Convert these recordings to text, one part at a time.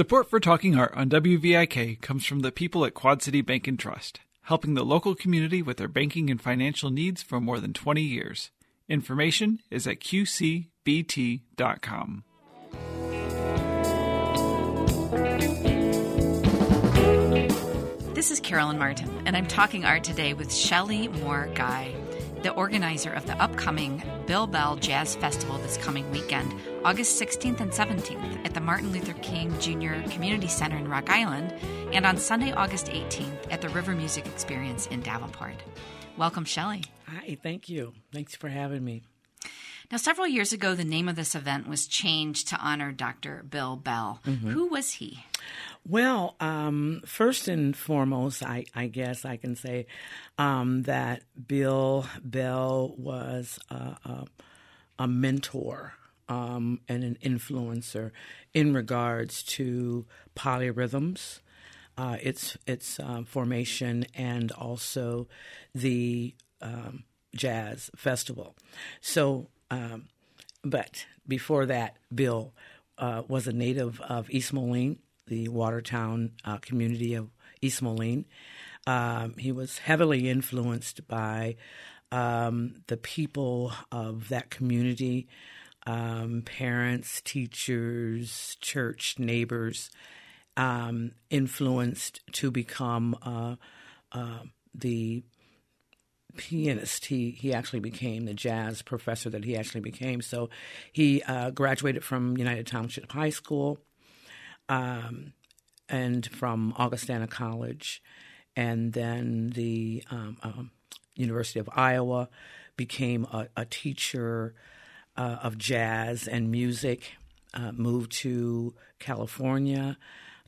Support for Talking Art on WVIK comes from the people at Quad City Bank and Trust, helping the local community with their banking and financial needs for more than 20 years. Information is at qcbt.com. This is Carolyn Martin, and I'm talking art today with Shelley Moore Guy, the organizer of the upcoming Bill Bell Jazz Festival this coming weekend, August 16th and 17th, at the Martin Luther King Jr. Community Center in Rock Island, and on Sunday, August 18th, at the River Music Experience in Davenport. Welcome, Shelley. Hi, thank you. Thanks for having me. Now, several years ago, the name of this event was changed to honor Dr. Bill Bell. Mm-hmm. Who was he? Well, um, first and foremost, I, I, guess I can say um, that Bill Bell was a, a, a mentor um, and an influencer in regards to polyrhythms, uh, its its uh, formation, and also the um, jazz festival. So, um, but before that, Bill uh, was a native of East Moline the Watertown uh, community of East Moline. Um, he was heavily influenced by um, the people of that community, um, parents, teachers, church neighbors, um, influenced to become uh, uh, the pianist. He he actually became the jazz professor that he actually became. So he uh, graduated from United Township High School um, and from Augustana College, and then the um, um, University of Iowa, became a, a teacher uh, of jazz and music, uh, moved to California,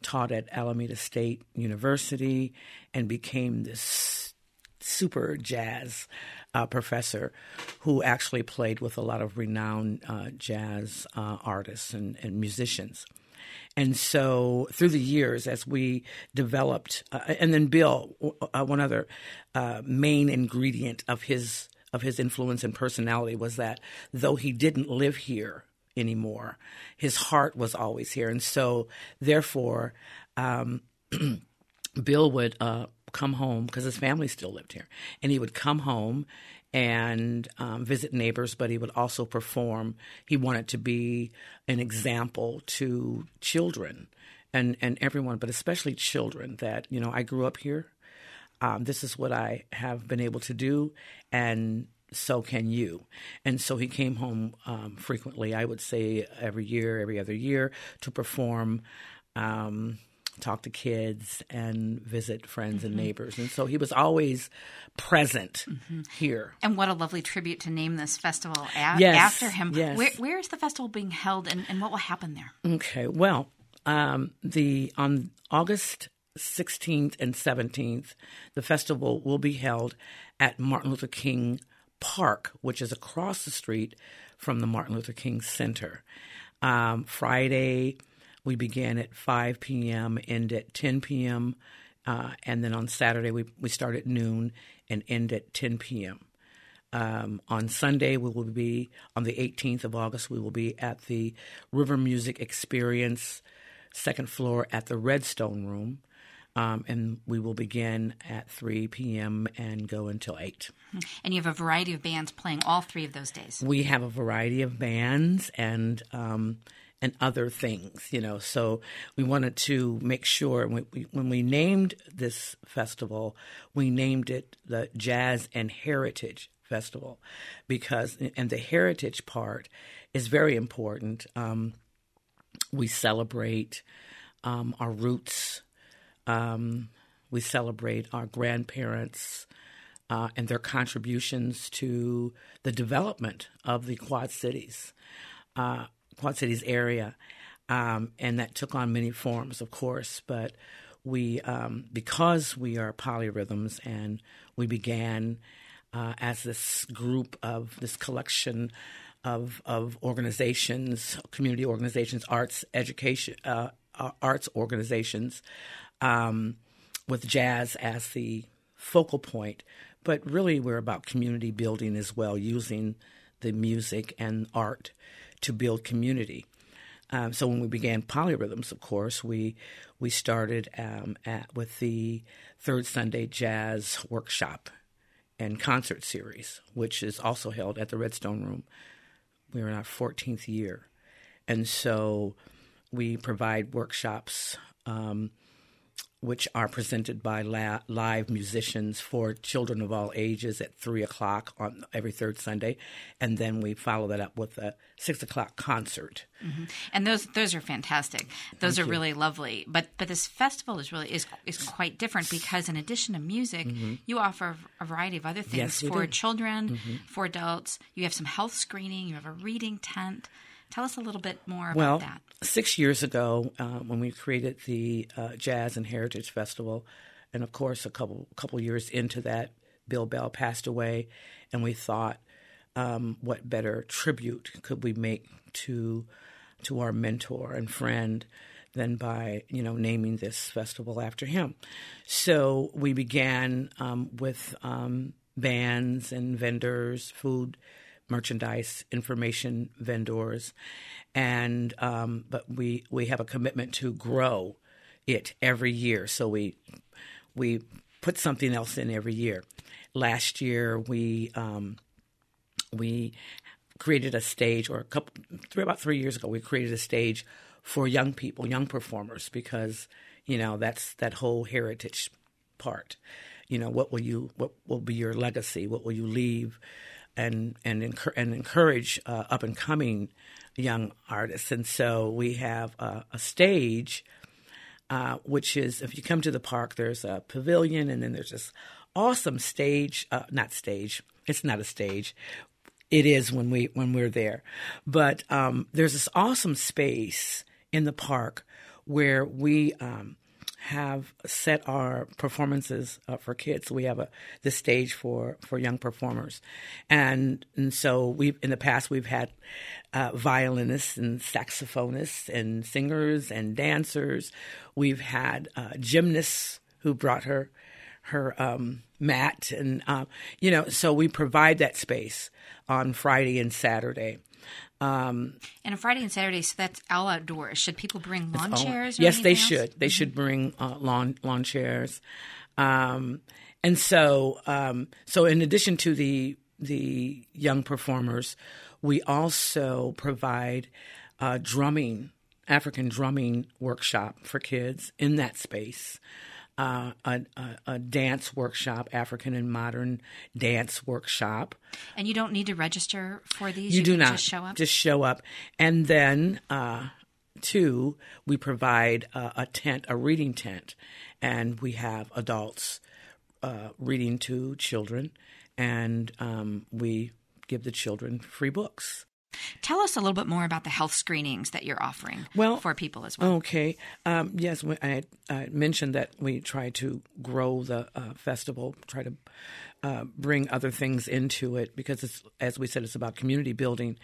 taught at Alameda State University, and became this super jazz uh, professor who actually played with a lot of renowned uh, jazz uh, artists and, and musicians. And so through the years, as we developed, uh, and then Bill, uh, one other uh, main ingredient of his of his influence and personality was that though he didn't live here anymore, his heart was always here, and so therefore, um, Bill would uh, come home because his family still lived here, and he would come home and um, visit neighbors, but he would also perform. He wanted to be an example to children and, and everyone, but especially children that, you know, I grew up here. Um, this is what I have been able to do, and so can you. And so he came home um, frequently, I would say every year, every other year, to perform. Um, talk to kids and visit friends mm-hmm. and neighbors. And so he was always present mm-hmm. here. And what a lovely tribute to name this festival a- yes, after him. Yes. Where, where is the festival being held and, and what will happen there? Okay, well, um, the on August 16th and 17th, the festival will be held at Martin Luther King Park, which is across the street from the Martin Luther King Center. Um, Friday, we began at 5 p.m., end at 10 p.m., uh, and then on Saturday we, we start at noon and end at 10 p.m. Um, on Sunday, we will be on the 18th of August. We will be at the River Music Experience, second floor at the Redstone Room, um, and we will begin at 3 p.m. and go until 8. And you have a variety of bands playing all three of those days. We have a variety of bands, and um, and other things, you know. So we wanted to make sure when we, when we named this festival, we named it the Jazz and Heritage Festival because, and the heritage part is very important. Um, we celebrate um, our roots. Um, we celebrate our grandparents uh, and their contributions to the development of the Quad Cities. Uh, Quad Cities area, um, and that took on many forms, of course. But we, um, because we are polyrhythms, and we began uh, as this group of this collection of of organizations, community organizations, arts education, uh, uh arts organizations, um, with jazz as the focal point. But really, we're about community building as well, using the music and art to build community. Um, so when we began Polyrhythms, of course, we we started um, at, with the Third Sunday Jazz Workshop and Concert Series, which is also held at the Redstone Room. We're in our 14th year. And so we provide workshops um, which are presented by la- live musicians for children of all ages at three o'clock on every third Sunday, and then we follow that up with a six o'clock concert. Mm-hmm. And those those are fantastic. Those Thank are you. really lovely. But but this festival is really is is quite different because in addition to music, you offer a variety of other things Mm-hmm. Yes, for do. Mm-hmm. children, for adults. You have some health screening. You have a reading tent. Tell us a little bit more about well, that. six years ago, uh, when we created the uh, Jazz and Heritage Festival, and of course, a couple couple years into that, Bill Bell passed away, and we thought, um, what better tribute could we make to to our mentor and friend than by you know naming this festival after him? So we began um, with um, bands and vendors, food merchandise information vendors. And um, but we we have a commitment to grow it every year. So we we put something else in every year. Last year we um, we created a stage or a couple three, about three years ago we created a stage for young people young performers because you know that's that whole heritage part. You know what will you what will be your legacy? What will you leave and and and encourage uh, up and coming young artists. And so we have a, a stage, uh, which is if you come to the park, there's a pavilion, and then there's this awesome stage. Uh, not stage. It's not a stage. It is when we when we're there, but um, there's this awesome space in the park where we um, have set our performances uh, for kids. We have a the stage for for young performers, and and so we in the past we've had uh, violinists and saxophonists and singers and dancers. We've had uh, gymnasts who brought her her um, mat, and uh, you know, so we provide that space on Friday and Saturday. Um, And a Friday and Saturday, so that's all outdoors. Should people bring lawn chairs? Yes, they else? should. They should bring uh, lawn lawn chairs, um, and so um, so in addition to the the young performers, we also provide uh, drumming, African drumming workshop for kids in that space. Uh, a, a, a dance workshop, African and modern dance workshop. And you don't need to register for these. You, do can not just show up. Just show up, and then uh, two, we provide uh, a tent, a reading tent, and we have adults uh, reading to children, and um, we give the children free books. Tell us a little bit more about the health screenings that you're offering Well, for people as well. Okay. Um, yes, we- I, I mentioned that we try to grow the uh, festival, try to uh, bring other things into it because, it's, as we said, it's about community building.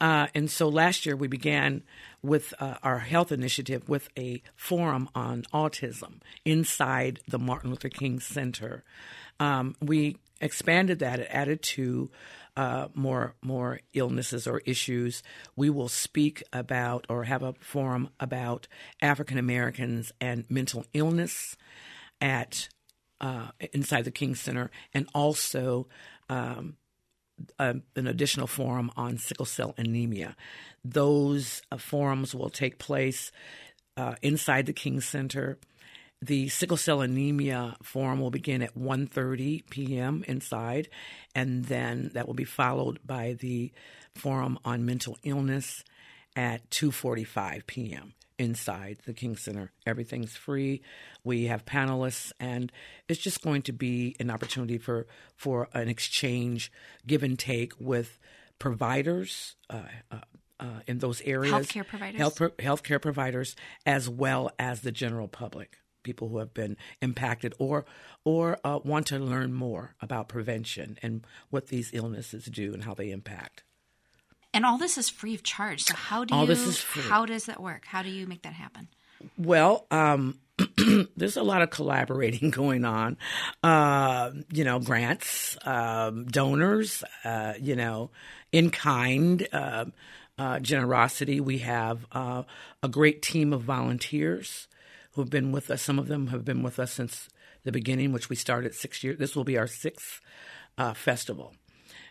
Uh, and so last year we began with uh, our health initiative with a forum on autism inside the Martin Luther King Center. Um, we expanded that, it added to uh, more more illnesses or issues, we will speak about or have a forum about African Americans and mental illness at uh, inside the King Center, and also um, a, an additional forum on sickle cell anemia. Those uh, forums will take place uh, inside the King Center. The sickle cell anemia forum will begin at 1:30 p.m. inside, and then that will be followed by the forum on mental illness at 2:45 p.m. inside the King Center. Everything's free. We have panelists, and it's just going to be an opportunity for for an exchange, give and take with providers. Uh, uh, uh, in those areas, Healthcare providers? health healthcare providers, as well as the general public, people who have been impacted or or uh, want to learn more about prevention and what these illnesses do and how they impact. And all this is free of charge. So how do All you? this is free. How does that work? How do you make that happen? Well, um, there's a lot of collaborating going on. Uh, you know, grants, um, donors, uh, you know, in kind. Uh, uh, generosity. We have uh, a great team of volunteers who have been with us. Some of them have been with us since the beginning, which we started six years. This will be our sixth uh, festival,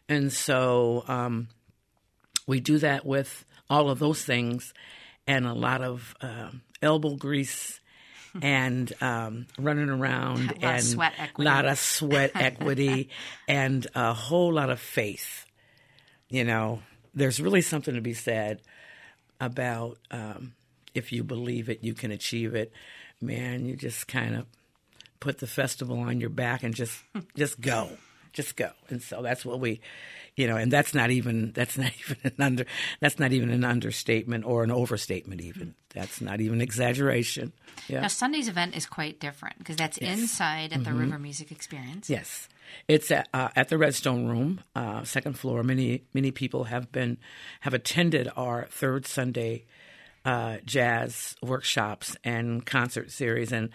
and so um, we do that with all of those things and a lot of uh, elbow grease and um, running around of and equity. lot of sweat equity and a whole lot of faith. You know, there's really something to be said about um, if you believe it, you can achieve it. Man, you just kind of put the festival on your back and just just go, just go. And so that's what we, you know, and that's not even that's not even an under that's not even an understatement or an overstatement. Even that's not even exaggeration. Yeah. Now, Sunday's event is quite different because that's inside at the Mm-hmm. River Music Experience. Yes, it's at, uh, at the Redstone Room, uh, second floor. Many many people have been have attended our third Sunday uh, jazz workshops and concert series, and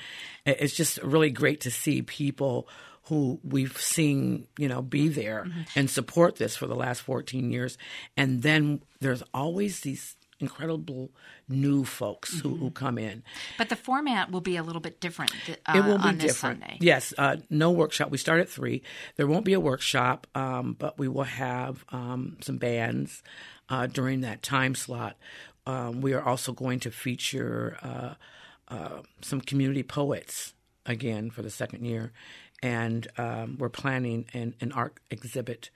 it's just really great to see people who we've seen, you know, be there and support this for the last 14 years. And then there's always these incredible new folks who, who come in. But the format will be a little bit different uh, It will be on different. Sunday. Yes, uh, no workshop. We start at three. There won't be a workshop, um, but we will have um, some bands uh, during that time slot. Um, we are also going to feature uh, uh, some community poets again for the second year, and um, we're planning an, an art exhibit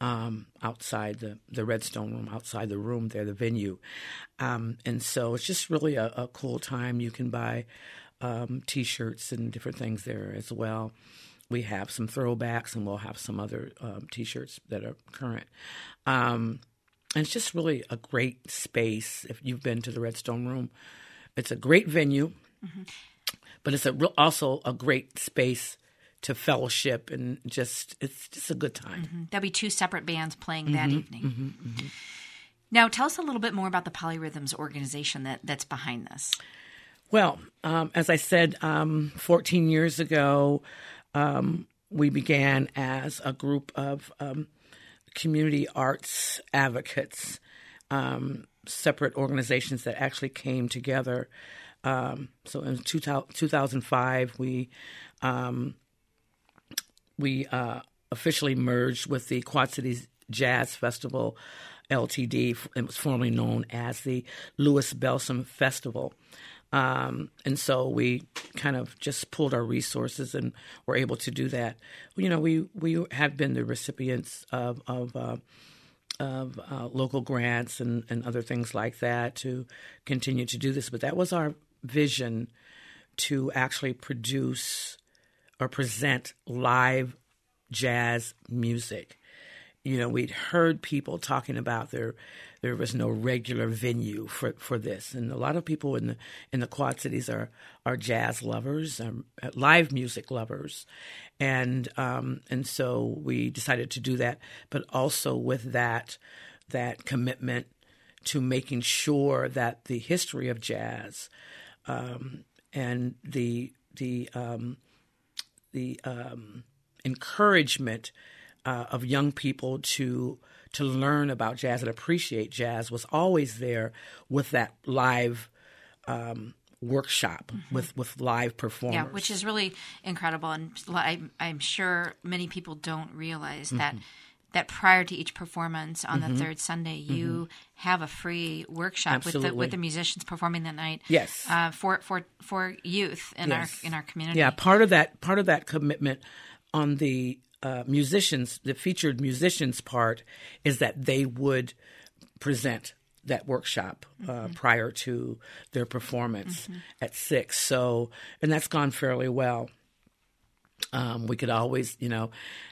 um, outside the, the Redstone Room, outside the room there, the venue. Um, and so it's just really a, a cool time. You can buy um, t shirts and different things there as well. We have some throwbacks and we'll have some other um, t shirts that are current. Um, and it's just really a great space if you've been to the Redstone Room. It's a great venue, but it's a real, also a great space to fellowship and just it's just a good time. There'll be two separate bands playing that Mm-hmm, evening. Now, tell us a little bit more about the Polyrhythms organization that, that's behind this. Well, um, as I said, um, 14 years ago, um, we began as a group of um, community arts advocates, um, separate organizations that actually came together. Um, so in 2000, 2005, we um, we uh, officially merged with the Quad Cities Jazz Festival LTD. It was formerly known as the Louis Bellson Festival. Um, and so we kind of just pulled our resources and were able to do that. You know, we, we have been the recipients of, of, uh, of uh, local grants and, and other things like that to continue to do this. But that was our vision to actually produce or present live jazz music. You know, we'd heard people talking about there there was no regular venue for, for this, and a lot of people in the in the Quad Cities are are jazz lovers, um, live music lovers, and um, and so we decided to do that, but also with that that commitment to making sure that the history of jazz um, and the the um, the um, encouragement uh, of young people to to learn about jazz and appreciate jazz was always there with that live um, workshop with with live performers. Yeah, which is really incredible, and I, I'm sure many people don't realize that Mm-hmm. that prior to each performance on the third Sunday, you have a free workshop with the Mm-hmm. With the musicians performing that night. Yes. uh, for for for youth in Yes. our in our community. Yeah, part of that part of that commitment on the uh, musicians, the featured musicians part, is that they would present that workshop uh, prior to their performance at six. So, and that's gone fairly well. Um, we could always, you know,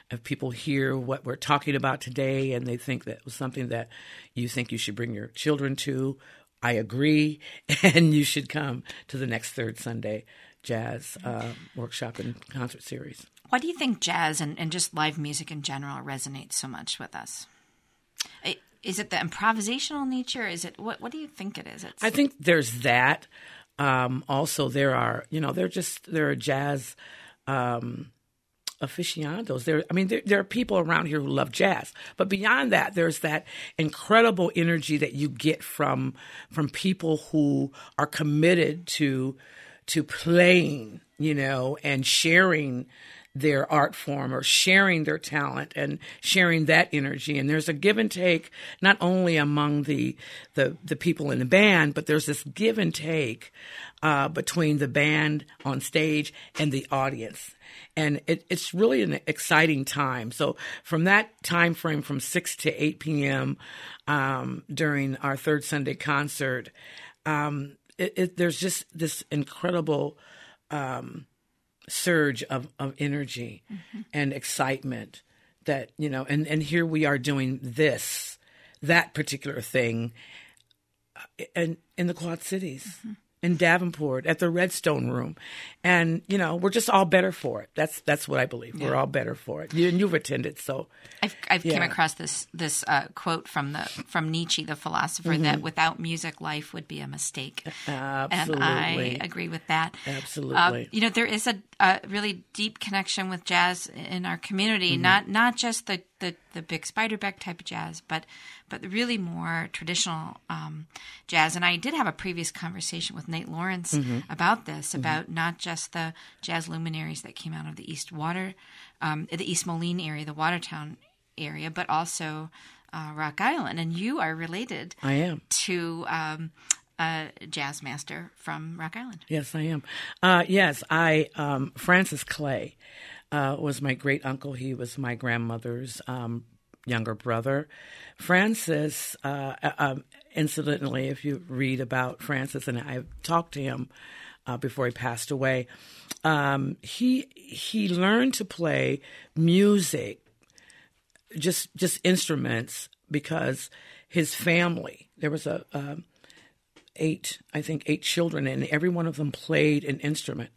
if people hear what we're talking about today and they think that was something that you think you should bring your children to, I agree, and you should come to the next third Sunday jazz uh, workshop and concert series. Why do you think jazz and, and just live music in general resonates so much with us? Is it the improvisational nature? Is it what? What do you think it is? It's, I think there's that. Um, also, there are you know there just there are jazz um, aficionados. There, I mean, there, there, are people around here who love jazz, but beyond that, there's that incredible energy that you get from from people who are committed to to playing, you know, and sharing their art form or sharing their talent and sharing that energy. And there's a give and take not only among the the, the people in the band but there's this give and take uh, between the band on stage and the audience. And it, it's really an exciting time. So from that time frame from 6 to 8 p.m um, during our third sunday concert um, it, it, there's just this incredible um, surge of, of energy mm-hmm. and excitement that you know and and here we are doing this that particular thing uh, and in the quad cities mm-hmm in Davenport at the Redstone Room, and you know we're just all better for it. That's that's what I believe. Yeah. We're all better for it. You, and you've attended, so I've, I've yeah. came across this this uh, quote from the from Nietzsche, the philosopher, mm-hmm. that without music, life would be a mistake. Absolutely, and I agree with that. Absolutely. Uh, you know, there is a, a, really deep connection with jazz in our community. Mm-hmm. Not not just the the the Bix Beiderbecke type of jazz, but but really more traditional um, jazz. And I did have a previous conversation with Nate Lawrence mm-hmm. about this, mm-hmm. about not just the jazz luminaries that came out of the East Water, um, the East Moline area, the Watertown area, but also uh, Rock Island. And you are related. I am to. Um, a jazz master from Rock Island. Yes, I am. Uh, yes, I um, Francis Clay uh, was my great uncle. He was my grandmother's um, younger brother. Francis, uh, uh, um, incidentally, if you read about Francis, and I talked to him uh, before he passed away, um, he he learned to play music, just just instruments, because his family there was a, um, eight I think eight children, and every one of them played an instrument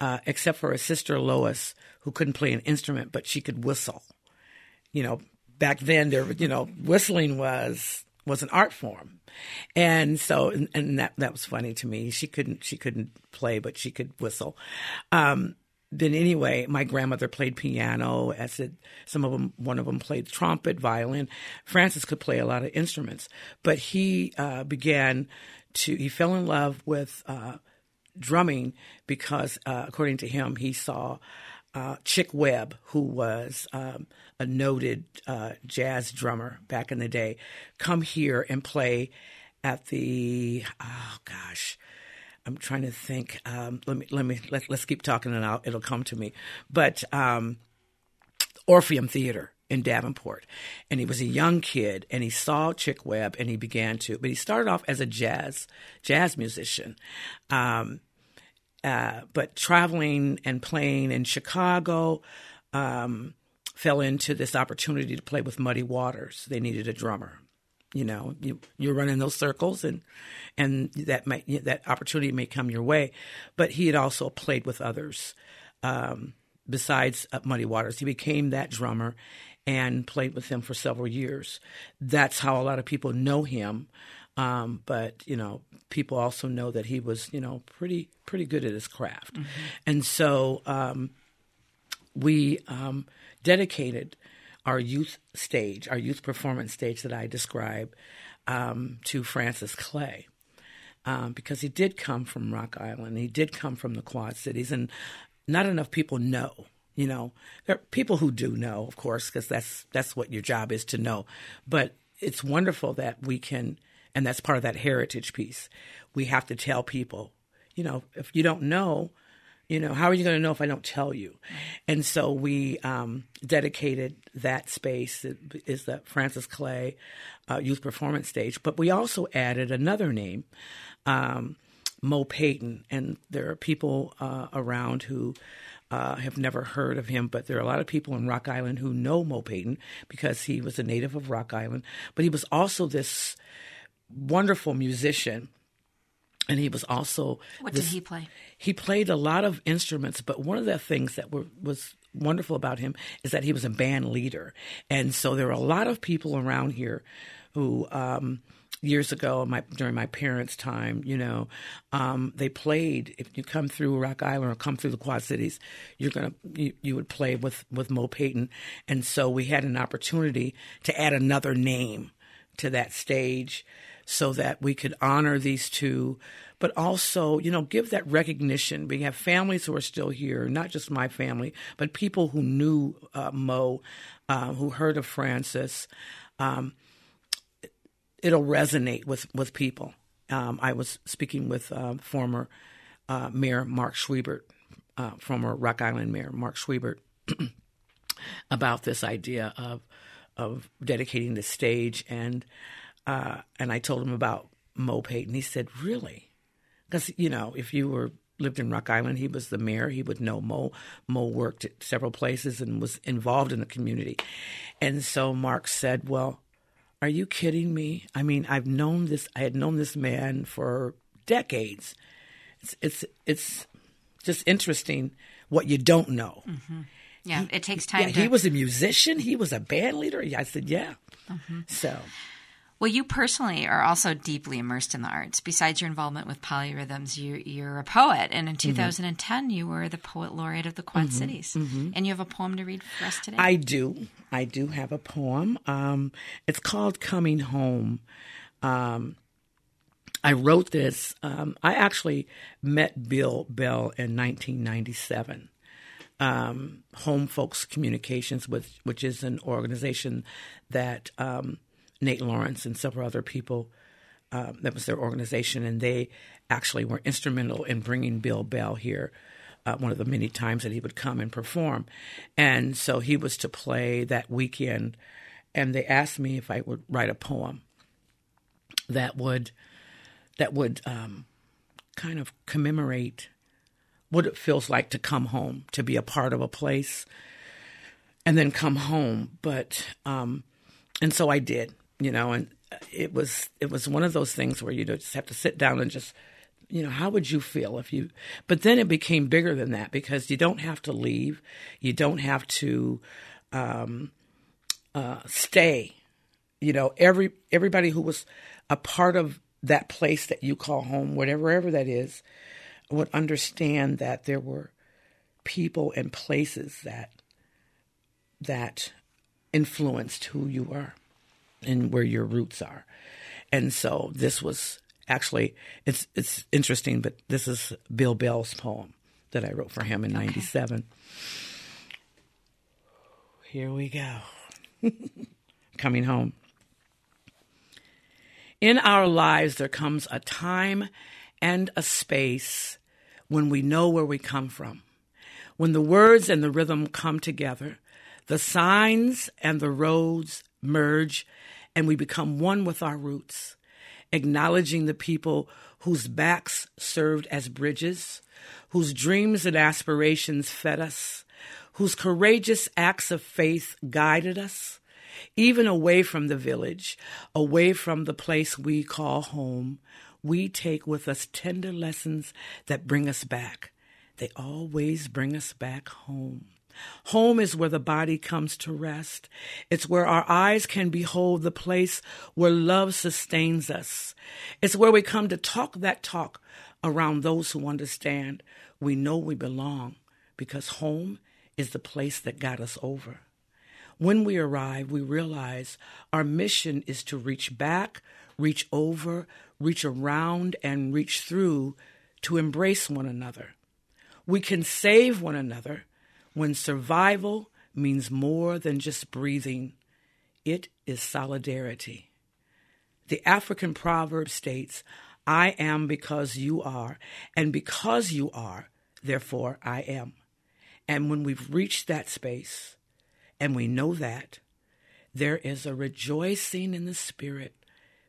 uh, except for his sister Lois, who couldn't play an instrument, but she could whistle. You know, back then there, you know, whistling was was an art form, and so and, and that that was funny to me. She couldn't she couldn't play, but she could whistle. Um, then anyway, my grandmother played piano. As it, some of them, one of them played trumpet, violin. Francis could play a lot of instruments, but he uh, began to. He fell in love with uh, drumming because, uh, according to him, he saw uh, Chick Webb, who was um, a noted uh, jazz drummer back in the day, come here and play at the oh gosh. I'm trying to think. Um, let me let me let, us keep talking and I'll, it'll come to me. But um, Orpheum Theater in Davenport. And he was a young kid and he saw Chick Webb and he began to, but he started off as a jazz, jazz musician. Um, uh, but traveling and playing in Chicago, um, fell into this opportunity to play with Muddy Waters. They needed a drummer. You know, you you're running those circles, and and that might that opportunity may come your way. But he had also played with others um, besides uh, Muddy Waters. He became that drummer, and played with him for several years. That's how a lot of people know him. Um, but you know, people also know that he was you know pretty pretty good at his craft, mm-hmm. and so um, we um, dedicated our youth stage, our youth performance stage that I described um, to Francis Clay. Um, because he did come from Rock Island, he did come from the Quad Cities, and not enough people know you know, there are people who do know, of course, because that's that's what your job is to know. But it's wonderful that we can, and that's part of that heritage piece. We have to tell people, you know, if you don't know, you know, how are you going to know if I don't tell you? And so we um, dedicated that space is the Francis Clay uh, Youth Performance Stage, but we also added another name. Um, Mo Payton, and there are people uh, around who uh, have never heard of him, but there are a lot of people in Rock Island who know Mo Payton because he was a native of Rock Island. But he was also this wonderful musician. And he was also. What this, did he play? He played a lot of instruments, but one of the things that were, was wonderful about him is that he was a band leader. And so there are a lot of people around here who um, years ago, my during my parents' time, you know, um, they played. If you come through Rock Island or come through the Quad Cities, you're gonna you, you would play with with Mo Payton, and so we had an opportunity to add another name to that stage, so that we could honor these two, but also you know give that recognition. We have families who are still here, not just my family, but people who knew uh, Mo, uh, who heard of Francis. Um, it'll resonate with with people. Um, I was speaking with uh, former uh, Mayor Mark Schwiebert, uh, former Rock Island Mayor Mark Schwiebert, about this idea of of dedicating the stage, and uh, and I told him about Mo Payton. He said, "Really?" Because you know, if you were lived in Rock Island, he was the mayor. He would know Mo. Mo worked at several places and was involved in the community, and so Mark said, "Well." Are you kidding me? I mean, I've known this. I had known this man for decades. It's it's it's just interesting what you don't know. Mm-hmm. Yeah, he, it takes time. Yeah, to... he was a musician. He was a band leader. I said, yeah. Mm-hmm. So well, you personally are also deeply immersed in the arts. Besides your involvement with polyrhythms, you, you're a poet. And in 2010, mm-hmm. you were the poet laureate of the Quad mm-hmm. Cities. Mm-hmm. And you have a poem to read for us today? I do. I do have a poem. Um, it's called Coming Home. Um, I wrote this. Um, I actually met Bill Bell in 1997. Um, Home Folks Communications, which, which is an organization that um, Nate Lawrence and several other people. Um, that was their organization, and they actually were instrumental in bringing Bill Bell here. Uh, one of the many times that he would come and perform, and so he was to play that weekend, and they asked me if I would write a poem that would that would um, kind of commemorate what it feels like to come home, to be a part of a place, and then come home. But um, and so I did you know, and it was it was one of those things where you just have to sit down and just you know how would you feel if you but then it became bigger than that because you don't have to leave. You don't have to um, uh, stay. You know every everybody who was a part of that place that you call home whatever wherever that is would understand that there were people and places that that influenced who you were and where your roots are. And so this was actually it's it's interesting, but this is Bill Bell's poem that I wrote for him in '97. Okay. Here we go. Coming home. In our lives, there comes a time and a space when we know where we come from. When the words and the rhythm come together, the signs and the roads merge and we become one with our roots, acknowledging the people whose backs served as bridges, whose dreams and aspirations fed us, whose courageous acts of faith guided us, even away from the village, away from the place we call home. We take with us tender lessons that bring us back. They always bring us back home. Home is where the body comes to rest. It's where our eyes can behold the place where love sustains us. It's where we come to talk that talk around those who understand we know we belong because home is the place that got us over. When we arrive, we realize our mission is to reach back, reach over, reach around, and reach through to embrace one another. We can save one another when survival means more than just breathing, it is solidarity. The African proverb states, I am because you are, and because you are, therefore I am. And when we've reached that space, and we know that, there is a rejoicing in the spirit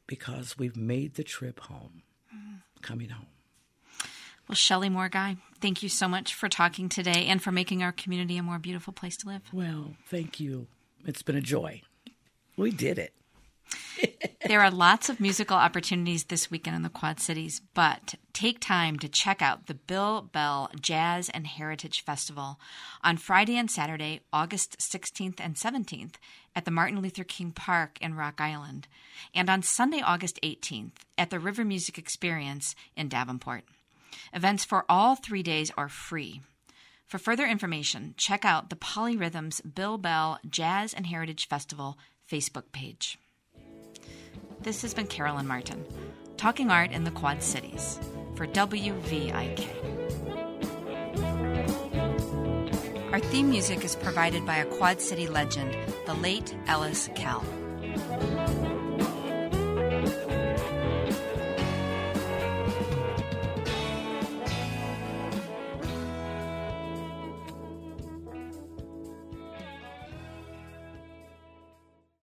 because we've made the trip home, mm. coming home. Well, Shelley Moore Guy, thank you so much for talking today and for making our community a more beautiful place to live. Well, thank you. It's been a joy. We did it. there are lots of musical opportunities this weekend in the Quad Cities, but take time to check out the Bill Bell Jazz and Heritage Festival on Friday and Saturday, August 16th and 17th at the Martin Luther King Park in Rock Island, and on Sunday, August 18th at the River Music Experience in Davenport. Events for all three days are free. For further information, check out the Polyrhythms Bill Bell Jazz and Heritage Festival Facebook page. This has been Carolyn Martin, talking art in the Quad Cities for WVIK. Our theme music is provided by a Quad City legend, the late Ellis Kell.